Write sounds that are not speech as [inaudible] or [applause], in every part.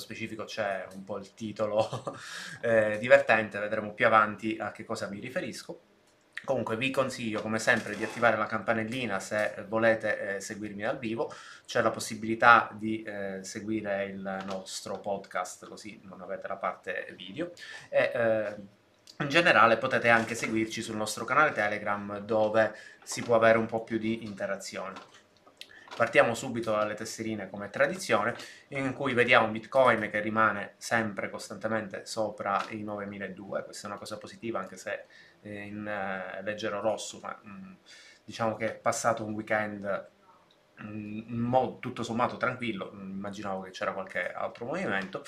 specifico c'è un po' il titolo [laughs] eh, divertente, vedremo più avanti a che cosa mi riferisco. Comunque vi consiglio come sempre di attivare la campanellina se volete eh, seguirmi dal vivo, c'è la possibilità di eh, seguire il nostro podcast così non avete la parte video e eh, in generale potete anche seguirci sul nostro canale Telegram dove si può avere un po' più di interazione. Partiamo subito dalle tesserine come tradizione, in cui vediamo Bitcoin che rimane sempre costantemente sopra i 9200, questa è una cosa positiva anche se in eh, leggero rosso, ma mh, mm, diciamo che è passato un weekend mm, in modo tutto sommato tranquillo, mm, immaginavo che c'era qualche altro movimento.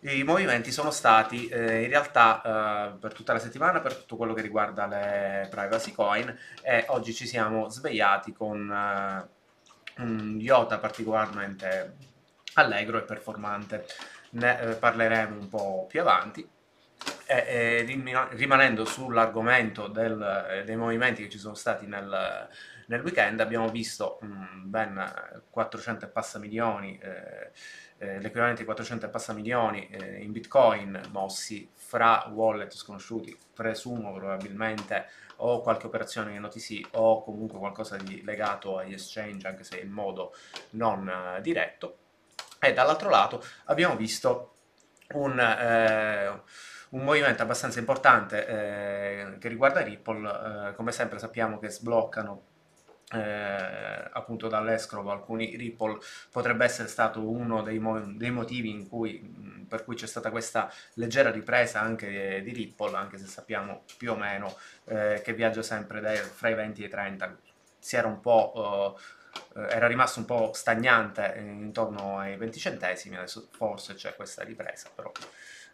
I movimenti sono stati eh, in realtà eh, per tutta la settimana per tutto quello che riguarda le privacy coin e oggi ci siamo svegliati con eh, un IOTA particolarmente allegro e performante. Ne eh, parleremo un po' più avanti. E, e rimanendo sull'argomento del, dei movimenti che ci sono stati nel, nel weekend, abbiamo visto mh, ben 400 e passa milioni, eh, eh, l'equivalente di 400 e passa milioni eh, in bitcoin mossi fra wallet sconosciuti, presumo probabilmente o qualche operazione in OTC o comunque qualcosa di legato agli exchange, anche se in modo non uh, diretto. E dall'altro lato abbiamo visto un, eh, un movimento abbastanza importante eh, che riguarda Ripple, eh, come sempre sappiamo che sbloccano eh, appunto dall'escrow alcuni Ripple potrebbe essere stato uno dei, mo dei motivi cui, per cui c'è stata questa leggera ripresa anche di Ripple, anche se sappiamo più o meno eh, che viaggia sempre dai, fra i 20 e i 30, si era un po'... Uh, era rimasto un po' stagnante intorno ai 20 centesimi, adesso forse c'è questa ripresa, però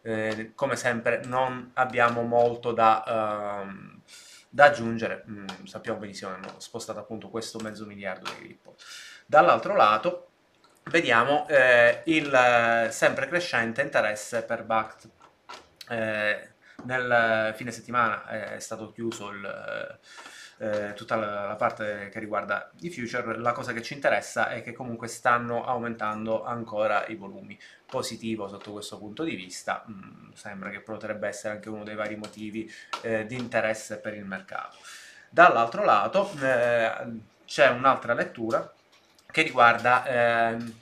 eh, come sempre non abbiamo molto da... Uh, da aggiungere, mm, sappiamo benissimo che hanno spostato appunto questo mezzo miliardo di Ripple. Dall'altro lato vediamo eh, il eh, sempre crescente interesse per BACT. Eh, nel fine settimana è stato chiuso il eh, tutta la, parte che riguarda i future, la cosa che ci interessa è che comunque stanno aumentando ancora i volumi. Positivo sotto questo punto di vista, mm, sembra che potrebbe essere anche uno dei vari motivi eh, di interesse per il mercato. Dall'altro lato eh, c'è un'altra lettura che riguarda ehm,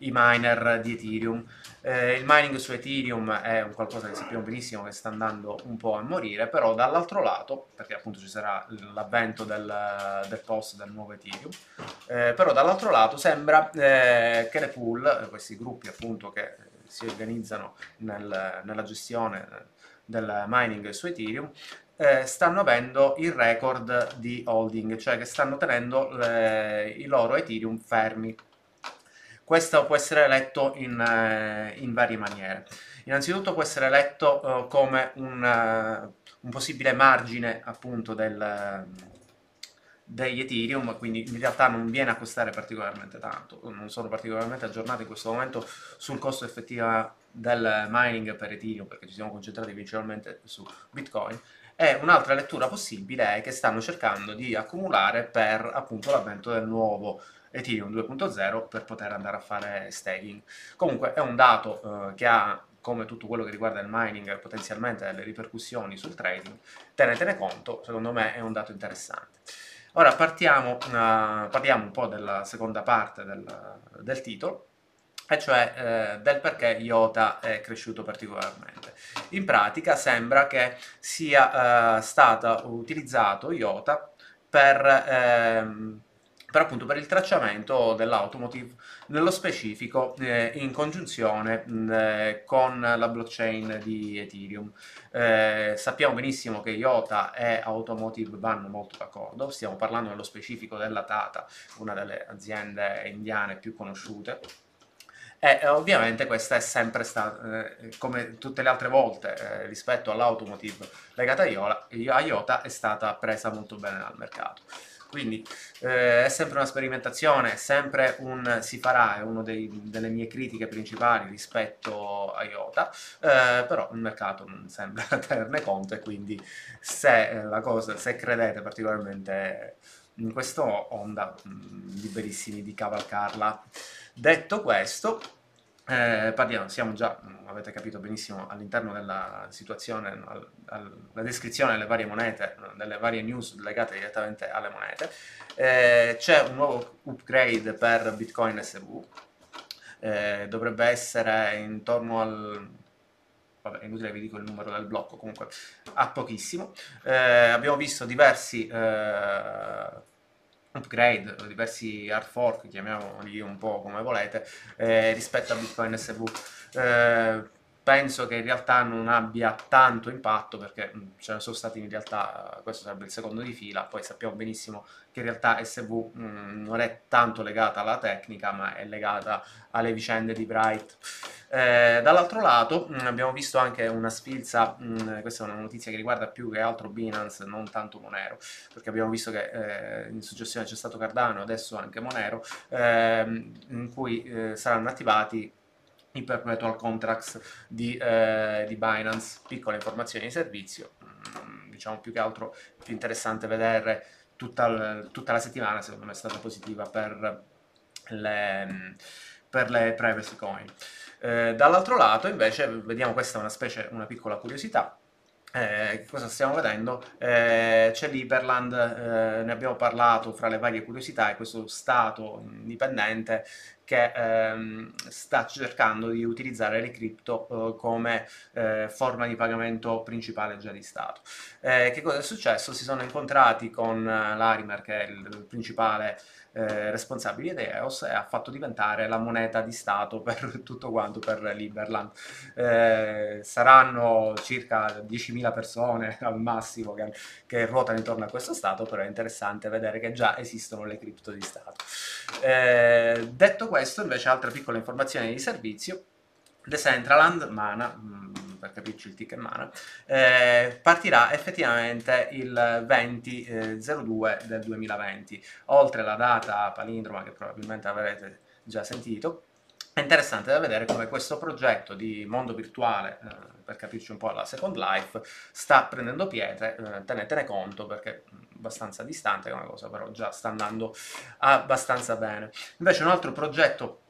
i miner di Ethereum. Eh, il mining su Ethereum è un qualcosa che sappiamo benissimo che sta andando un po' a morire, però dall'altro lato, perché appunto ci sarà l'avvento del, del, post del nuovo Ethereum, eh, però dall'altro lato sembra eh, che le pool, questi gruppi appunto che si organizzano nel, nella gestione del mining su Ethereum, eh, stanno avendo il record di holding, cioè che stanno tenendo le, i loro Ethereum fermi questo può essere letto in, eh, in varie maniere. Innanzitutto può essere letto uh, come un, uh, un, possibile margine appunto del, degli Ethereum, quindi in realtà non viene a costare particolarmente tanto, non sono particolarmente aggiornato in questo momento sul costo effettivo del mining per Ethereum perché ci siamo concentrati principalmente su Bitcoin e un'altra lettura possibile è che stanno cercando di accumulare per appunto l'avvento del nuovo Ethereum 2.0 per poter andare a fare staking. Comunque è un dato eh, che ha come tutto quello che riguarda il mining potenzialmente delle ripercussioni sul trading, tenetene conto, secondo me è un dato interessante. Ora partiamo, uh, parliamo un po' della seconda parte del, del titolo, e cioè eh, del perché IOTA è cresciuto particolarmente. In pratica sembra che sia eh, stato utilizzato IOTA per... Ehm, per appunto per il tracciamento dell'automotive, nello specifico eh, in congiunzione mh, eh, con la blockchain di Ethereum. Eh, sappiamo benissimo che IOTA e Automotive vanno molto d'accordo, stiamo parlando nello specifico della Tata, una delle aziende indiane più conosciute, e ovviamente questa è sempre stata, eh, come tutte le altre volte eh, rispetto all'automotive legata a IOTA, è stata presa molto bene dal mercato. Quindi eh, è sempre una sperimentazione, è sempre un si farà, è una delle mie critiche principali rispetto a IOTA, eh, però il mercato non sembra [laughs] tenerne conto e quindi se, eh, cosa, se credete particolarmente in questa onda, mh, mm, liberissimi di cavalcarla. Detto questo, eh, parliamo, siamo già, avete capito benissimo, all'interno della situazione, la descrizione delle varie monete, delle varie news legate direttamente alle monete. Eh, c'è un nuovo upgrade per Bitcoin SV, eh, dovrebbe essere intorno al vabbè, è inutile vi dico il numero del blocco, comunque a pochissimo. Eh, abbiamo visto diversi eh, upgrade, diversi hard fork, chiamiamoli un po' come volete, eh, rispetto a Bitcoin SV. Eh, penso che in realtà non abbia tanto impatto perché mh, ce ne sono stati in realtà, questo sarebbe il secondo di fila, poi sappiamo benissimo che in realtà SV mh, non è tanto legata alla tecnica ma è legata alle vicende di Bright. Eh, dall'altro lato mh, abbiamo visto anche una sfilza, questa è una notizia che riguarda più che altro Binance, non tanto Monero, perché abbiamo visto che eh, in successione c'è stato Cardano, adesso anche Monero, ehm, in cui eh, saranno attivati i perpetual contracts di, eh, di Binance, piccole informazioni di servizio, mm, diciamo più che altro più interessante vedere tutta, tutta la settimana, secondo me è stata positiva per le, per le privacy coin. Eh, dall'altro lato invece vediamo questa è una specie, una piccola curiosità, eh, cosa stiamo vedendo? Eh, c'è l'Iberland, eh, ne abbiamo parlato fra le varie curiosità, è questo stato indipendente che ehm, sta cercando di utilizzare le cripto eh, come eh, forma di pagamento principale già di Stato. Eh, che cosa è successo? Si sono incontrati con l'Arimer, che è il principale eh, responsabile di EOS e ha fatto diventare la moneta di Stato per [laughs] tutto quanto per Liberland. Eh, saranno circa 10.000 persone al massimo che, che, ruotano intorno a questo Stato, però è interessante vedere che già esistono le cripto di Stato. Eh, detto questo, invece, altre piccole informazioni di servizio. Decentraland, Mana, mm, per capirci il ticket mana, eh, partirà effettivamente il 20.02 eh, del 2020, oltre la data palindroma che probabilmente avrete già sentito. È interessante da vedere come questo progetto di mondo virtuale, eh, per capirci un po' la Second Life, sta prendendo pietre, eh, tenetene conto perché è abbastanza distante come cosa, però già sta andando abbastanza bene. Invece un altro progetto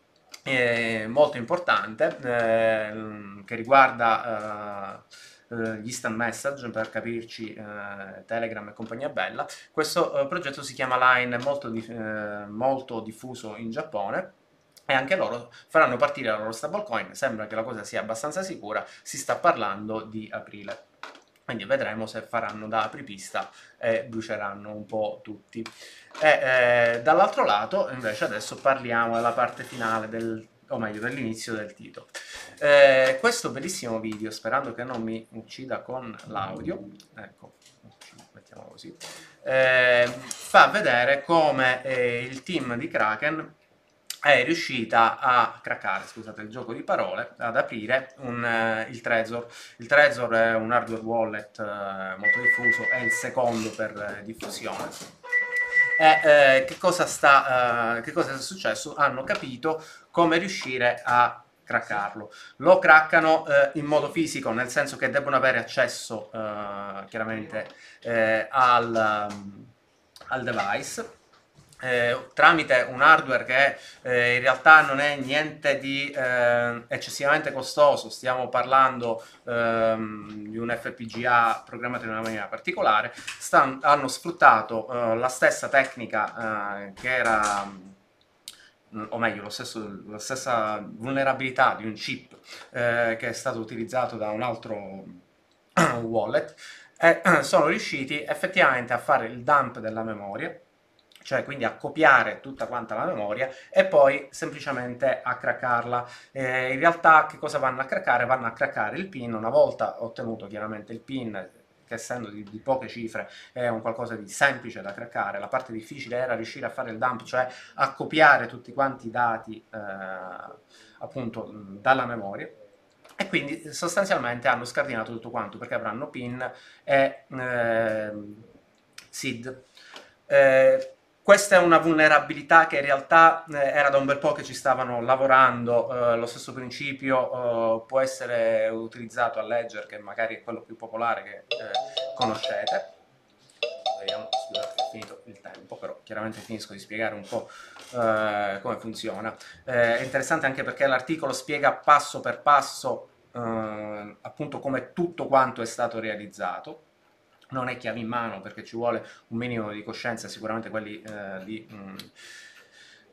eh, molto importante eh, che riguarda eh, eh, gli instant message per capirci eh, Telegram e compagnia bella questo eh, progetto si chiama Line molto, di, molto diffuso in Giappone e anche loro faranno partire la loro stablecoin sembra che la cosa sia abbastanza sicura si sta parlando di aprile quindi vedremo se faranno da apripista e bruceranno un po' tutti. E eh, dall'altro lato, invece, adesso parliamo della parte finale del o meglio dell'inizio del titolo. Eh, questo bellissimo video, sperando che non mi uccida con l'audio, ecco, mettiamo così, eh, fa vedere come eh, il team di Kraken è riuscita a craccare, scusate il gioco di parole, ad aprire un, uh, il Trezor. Il Trezor è un hardware wallet uh, molto diffuso, è il secondo per uh, diffusione. E che cosa, sta, che cosa è successo? Hanno capito come riuscire a craccarlo. Lo craccano in modo fisico, nel senso che devono avere accesso chiaramente al, um, al device eh, tramite un hardware che eh, in realtà non è niente di eh, eccessivamente costoso, stiamo parlando ehm, di un FPGA programmato in una maniera particolare, stanno, hanno sfruttato eh, la stessa tecnica eh, che era mm, o meglio, stesso, la stessa vulnerabilità di un chip eh, che è stato utilizzato da un altro [coughs] wallet e [coughs] sono riusciti effettivamente a fare il dump della memoria cioè quindi a copiare tutta quanta la memoria e poi semplicemente a craccarla. Eh, in realtà che cosa vanno a craccare? Vanno a craccare il pin, una volta ottenuto chiaramente il pin, che essendo di, di, poche cifre è un qualcosa di semplice da craccare, la parte difficile era riuscire a fare il dump, cioè a copiare tutti quanti i dati eh, appunto dalla memoria e quindi sostanzialmente hanno scardinato tutto quanto perché avranno pin e eh, SID. Eh, questa è una vulnerabilità che in realtà eh, era da un bel po' che ci stavano lavorando, eh, lo stesso principio eh, può essere utilizzato a Ledger, che magari è quello più popolare che eh, conoscete. vediamo, scusate è finito il tempo, però chiaramente finisco di spiegare un po' eh, come funziona. Eh, è interessante anche perché l'articolo spiega passo per passo appunto come tutto quanto è stato realizzato, non è chiave in mano perché ci vuole un minimo di coscienza, sicuramente quelli eh, di... Mm,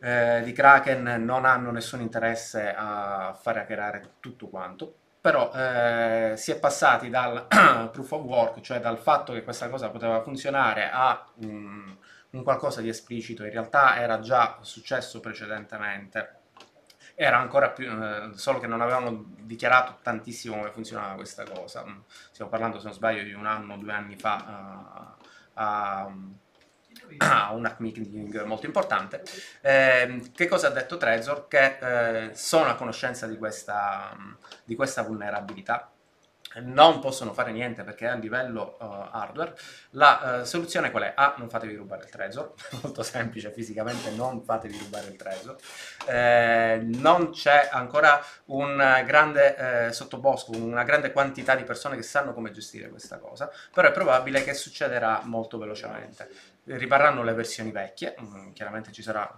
eh, di Kraken non hanno nessun interesse a far hackerare tutto quanto, però eh, si è passati dal [clears throat] proof of work, cioè dal fatto che questa cosa poteva funzionare, a um, un qualcosa di esplicito, in realtà era già successo precedentemente, era ancora più, eh, solo che non avevano dichiarato tantissimo come funzionava questa cosa, stiamo parlando se non sbaglio di un anno o due anni fa uh, a ha un meeting molto importante. Eh, che cosa ha detto Trezor? Che eh, sono a conoscenza di questa, di questa vulnerabilità non possono fare niente perché a livello uh, hardware la uh, soluzione qual è? A, non fatevi rubare il Trezor, [laughs] molto semplice fisicamente, non fatevi rubare il Trezor. Eh, non c'è ancora un grande eh, sottobosco, una grande quantità di persone che sanno come gestire questa cosa, però è probabile che succederà molto velocemente. Riparranno le versioni vecchie, mm, chiaramente ci sarà